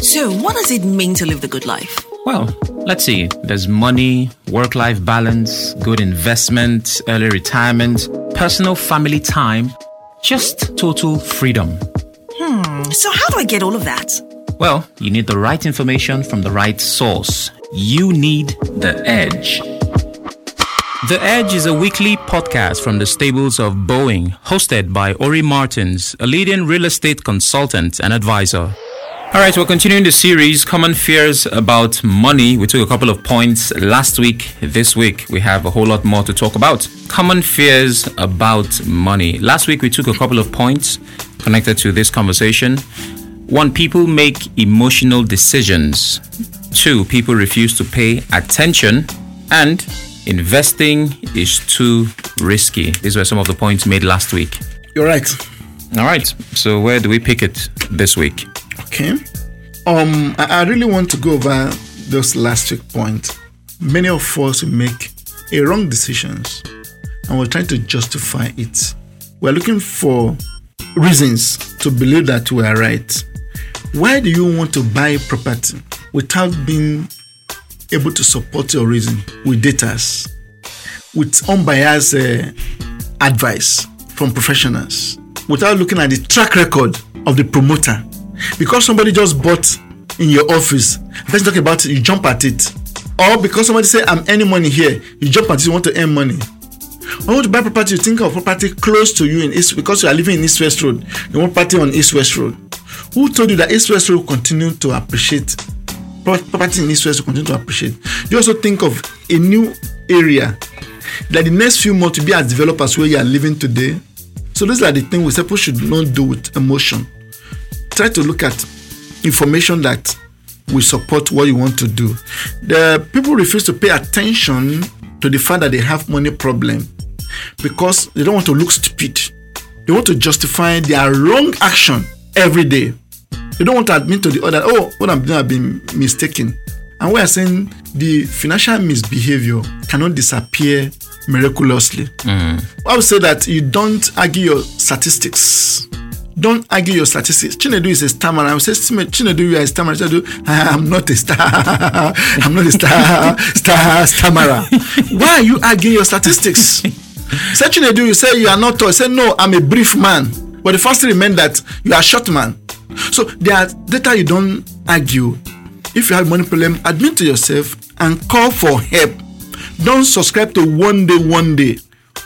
So, what does it mean to live the good life? Well, let's see. There's money, work life balance, good investment, early retirement, personal family time, just total freedom. Hmm, so, how do I get all of that? Well, you need the right information from the right source. You need The Edge. The Edge is a weekly podcast from the stables of Boeing, hosted by Ori Martins, a leading real estate consultant and advisor. All right, we're continuing the series Common Fears About Money. We took a couple of points last week. This week, we have a whole lot more to talk about. Common Fears About Money. Last week, we took a couple of points connected to this conversation. One, people make emotional decisions. Two, people refuse to pay attention. And investing is too risky. These were some of the points made last week. You're right. All right, so where do we pick it this week? Okay. Um, I, I really want to go over those last week points. Many of us make a wrong decisions and we're trying to justify it. We're looking for reasons to believe that we are right. Why do you want to buy property without being able to support your reason with data, with unbiased uh, advice from professionals, without looking at the track record of the promoter? Because somebody just bought in your office, let's talk about it, you jump at it. Or because somebody say I'm earning money here, you jump at it, you want to earn money. When you want to buy property, you think of property close to you in East because you are living in East West Road. You want property on East West Road. Who told you that East West Road will continue to appreciate property in West will continue to appreciate? You also think of a new area that the next few months will be as developers where you are living today. So those are the things we people should not do with emotion. Try to look at information that will support what you want to do. The people refuse to pay attention to the fact that they have money problem because they don't want to look stupid. They want to justify their wrong action every day. They don't want to admit to the other, oh, what I'm doing, I've been mistaken. And we are saying the financial misbehavior cannot disappear miraculously. Mm. I would say that you don't argue your statistics. Don't argue your statistics. Chinedu is a stammerer. I would say, Chinedu, you are a stammerer. Chinedu, I'm not a star. I'm not a star, star stammerer. Why are you arguing your statistics? Say Chinedu, you say you are not tall. Say no, I'm a brief man. But the first thing meant that you are a short man. So there are data you don't argue. If you have money problem, admit to yourself and call for help. Don't subscribe to one day, one day.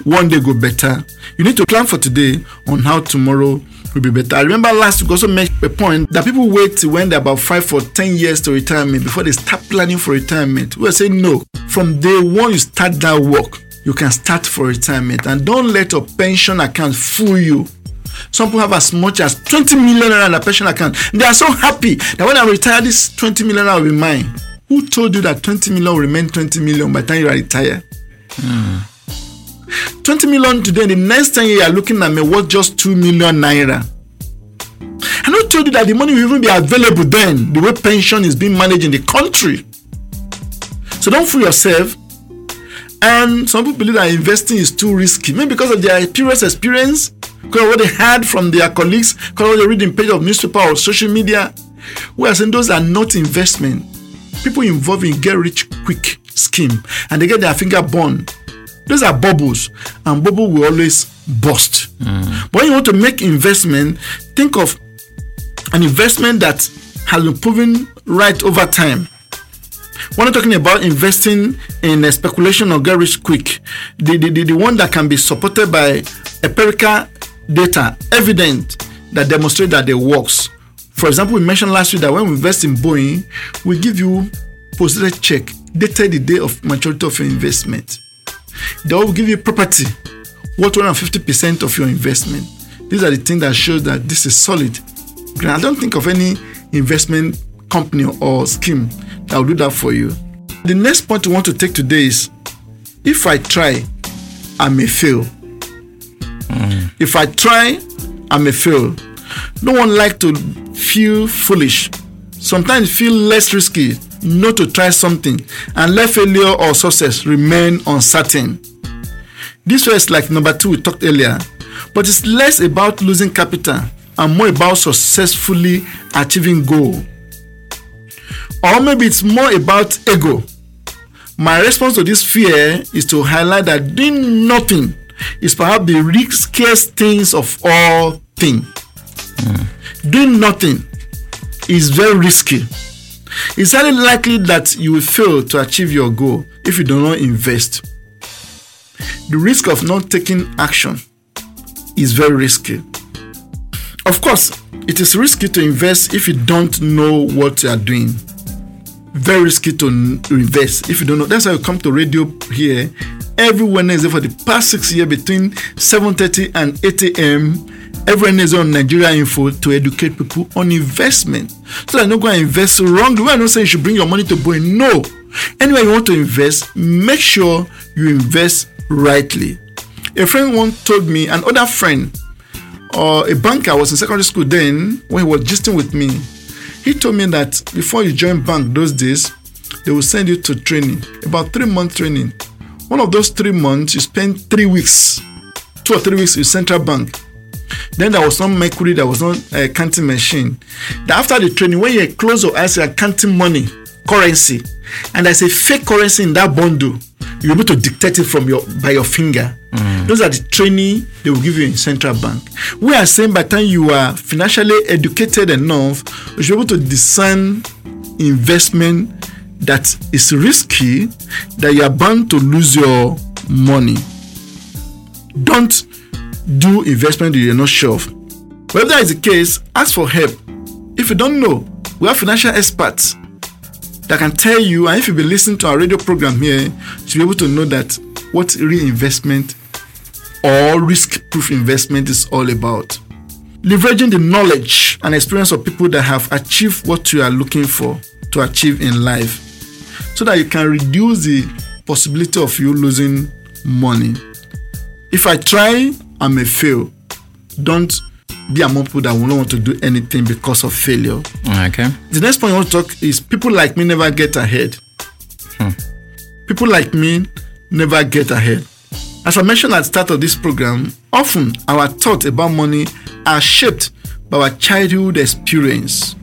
One day go better. You need to plan for today on how tomorrow will be better. I remember last week also made a point that people wait when they're about five or ten years to retirement before they start planning for retirement. We are saying no. From day one you start that work, you can start for retirement and don't let your pension account fool you. Some people have as much as 20 million naira in their pension account. They are so happy that when I retire, this 20 million will be mine. Who told you that 20 million will remain 20 million by the time you retire? Hmm. 20 million today, the next time you are looking at me worth just 2 million naira. I not told you that the money will even be available then, the way pension is being managed in the country. So don't fool yourself. And some people believe that investing is too risky, maybe because of their previous experience, because what they heard from their colleagues, because what they read in page of newspaper or social media. We are saying those are not investment. People involved in get rich quick scheme and they get their finger burned. Those are bubbles, and bubble will always burst. Mm. But when you want to make investment, think of an investment that has been proven right over time. We're not talking about investing in a speculation or get rich quick. The, the, the, the one that can be supported by empirical data, evident that demonstrate that it works. For example, we mentioned last week that when we invest in Boeing, we give you posted check dated the day of maturity of your investment. They will give you property worth 150% of your investment. These are the things that show that this is solid. I don't think of any investment company or scheme that will do that for you. The next point we want to take today is if I try, I may fail. If I try, I may fail. No one like to feel foolish. Sometimes feel less risky not to try something and let failure or success remain uncertain. This was like number two we talked earlier, but it's less about losing capital and more about successfully achieving goal. Or maybe it's more about ego. My response to this fear is to highlight that doing nothing is perhaps the riskiest things of all things. Doing nothing is very risky. It's highly likely that you will fail to achieve your goal if you do not invest. The risk of not taking action is very risky. Of course, it is risky to invest if you don't know what you are doing. Very risky to invest if you don't know. That's why you come to radio here every Wednesday for the past six years between 7:30 and 8 a.m. Every Wednesday on Nigeria Info to educate people on investment, so that no go invest wrongly. We're not saying you should bring your money to Boeing. No, anywhere you want to invest, make sure you invest rightly. A friend once told me, an other friend, or a banker was in secondary school then when he was gisting with me. He told me that before you join bank those days, they will send you to training, about three month training. One of those three months, you spend three weeks, two or three weeks with central bank. Then there was no mercury, there was no uh, counting machine. Then after the training, when you close your eyes, you are counting money, currency, and there's a fake currency in that bundle. You're able to dictate it from your by your finger. Those are the training they will give you in central bank. We are saying by the time you are financially educated enough, you should be able to discern investment that is risky, that you are bound to lose your money. Don't do investment you're not sure of. But if that is the case, ask for help. If you don't know, we have financial experts that can tell you, and if you be listening to our radio program here, to be able to know that what reinvestment or risk-proof investment is all about. Leveraging the knowledge and experience of people that have achieved what you are looking for to achieve in life, so that you can reduce the possibility of you losing money. If I try, I may fail. Don't be among people that will not want to do anything because of failure. Okay. The next point I want to talk is people like me never get ahead. Hmm. People like me never get ahead. As I mentioned at the start of this program, often our thoughts about money are shaped by our childhood experience.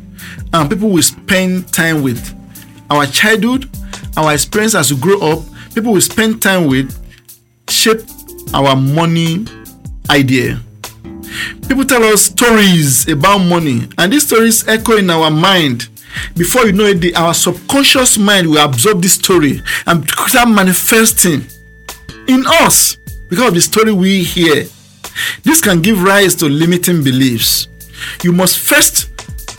People we spend time with. Our childhood, our experience as we grow up, people we spend time with shape our money idea. People tell us stories about money, and these stories echo in our mind. Before you know it, the, our subconscious mind will absorb this story and start manifesting in us because of the story we hear. This can give rise to limiting beliefs. You must first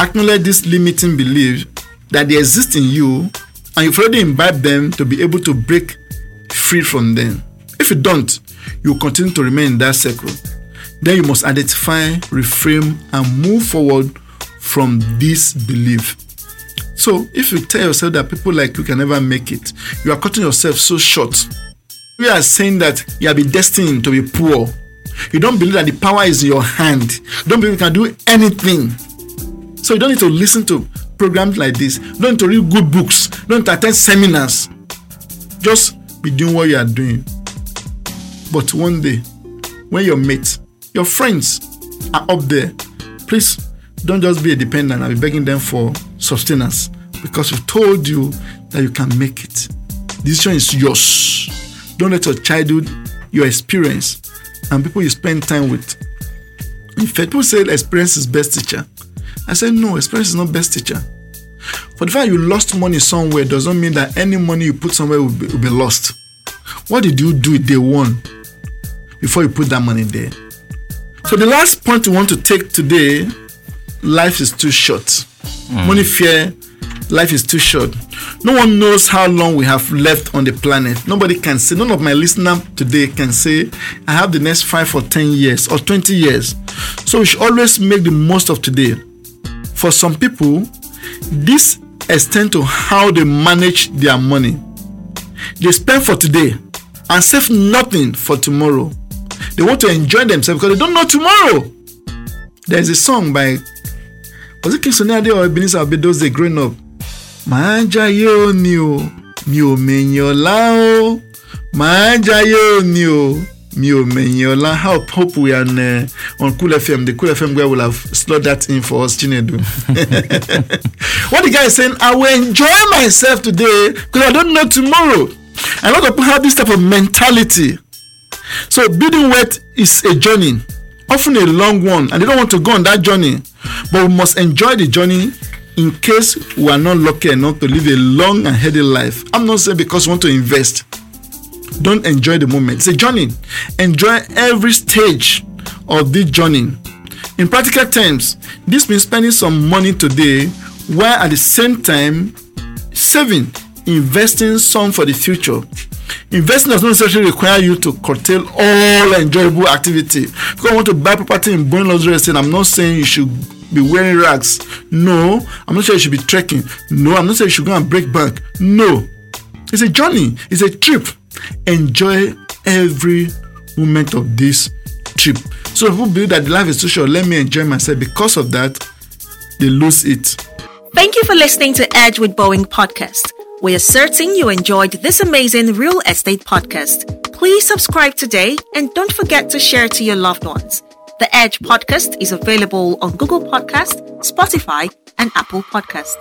acknowledge this limiting belief that they exist in you, and you've already imbibed them to be able to break free from them. If you don't, you continue to remain in that circle. Then you must identify, reframe, and move forward from this belief. So, if you tell yourself that people like you can never make it, you are cutting yourself so short. You are saying that you have been destined to be poor. You don't believe that the power is in your hand. You don't believe you can do anything. So, you don't need to listen to programs like this. You don't need to read good books. You don't attend seminars. Just be doing what you are doing. But one day, when your mates, your friends are up there, please don't just be a dependent and be begging them for sustenance because we've told you that you can make it. The decision is yours. Don't let your childhood, your experience, and people you spend time with. In fact, people say experience is best teacher. I said, no, experience is not best teacher. For the fact you lost money somewhere does not mean that any money you put somewhere will be, will be lost. What did you do day one before you put that money there? So the last point we want to take today, life is too short. Hmm. Money fear, life is too short. No one knows how long we have left on the planet. Nobody can say, none of my listeners today can say, I have the next five or 10 years or 20 years. So we should always make the most of today. For some people, this extends to how they manage their money. They spend for today and save nothing for tomorrow. They want to enjoy themselves because they don't know tomorrow. There's a song by was it King Sunny or Ebenezer Obey those growing up? Màá o, mi o. Màá jayé òní o, mi ò mẹ̀yìn ọ̀la hope hope we are on, uh, on Cool FM the Cool FM guy will have slot that in for us Chinedu. what the guy is saying I will enjoy myself today because I don't know tomorrow. A lot of people have this type of mentality. So building wealth is a journey, often a long one, and they don't want to go on that journey. But we must enjoy the journey in case we are not lucky enough to live a long and healthy life. I'm not saying because we want to invest. Don't enjoy the moment. It's a journey. Enjoy every stage of this journey. In practical terms, this means spending some money today while at the same time saving, investing some for the future. Investing does not necessarily require you to curtail all enjoyable activity. If you want to buy property in Boeing Luxury Estate, I'm not saying you should be wearing rags. No, I'm not saying you should be trekking. No, I'm not saying you should go and break bank. No, it's a journey. It's a trip. Enjoy every moment of this trip. So people believe that life is too short. Let me enjoy myself. Because of that, they lose it. Thank you for listening to Edge with Boeing podcast. We are certain you enjoyed this amazing real estate podcast. Please subscribe today and don't forget to share to your loved ones. The Edge podcast is available on Google Podcast, Spotify, and Apple Podcast.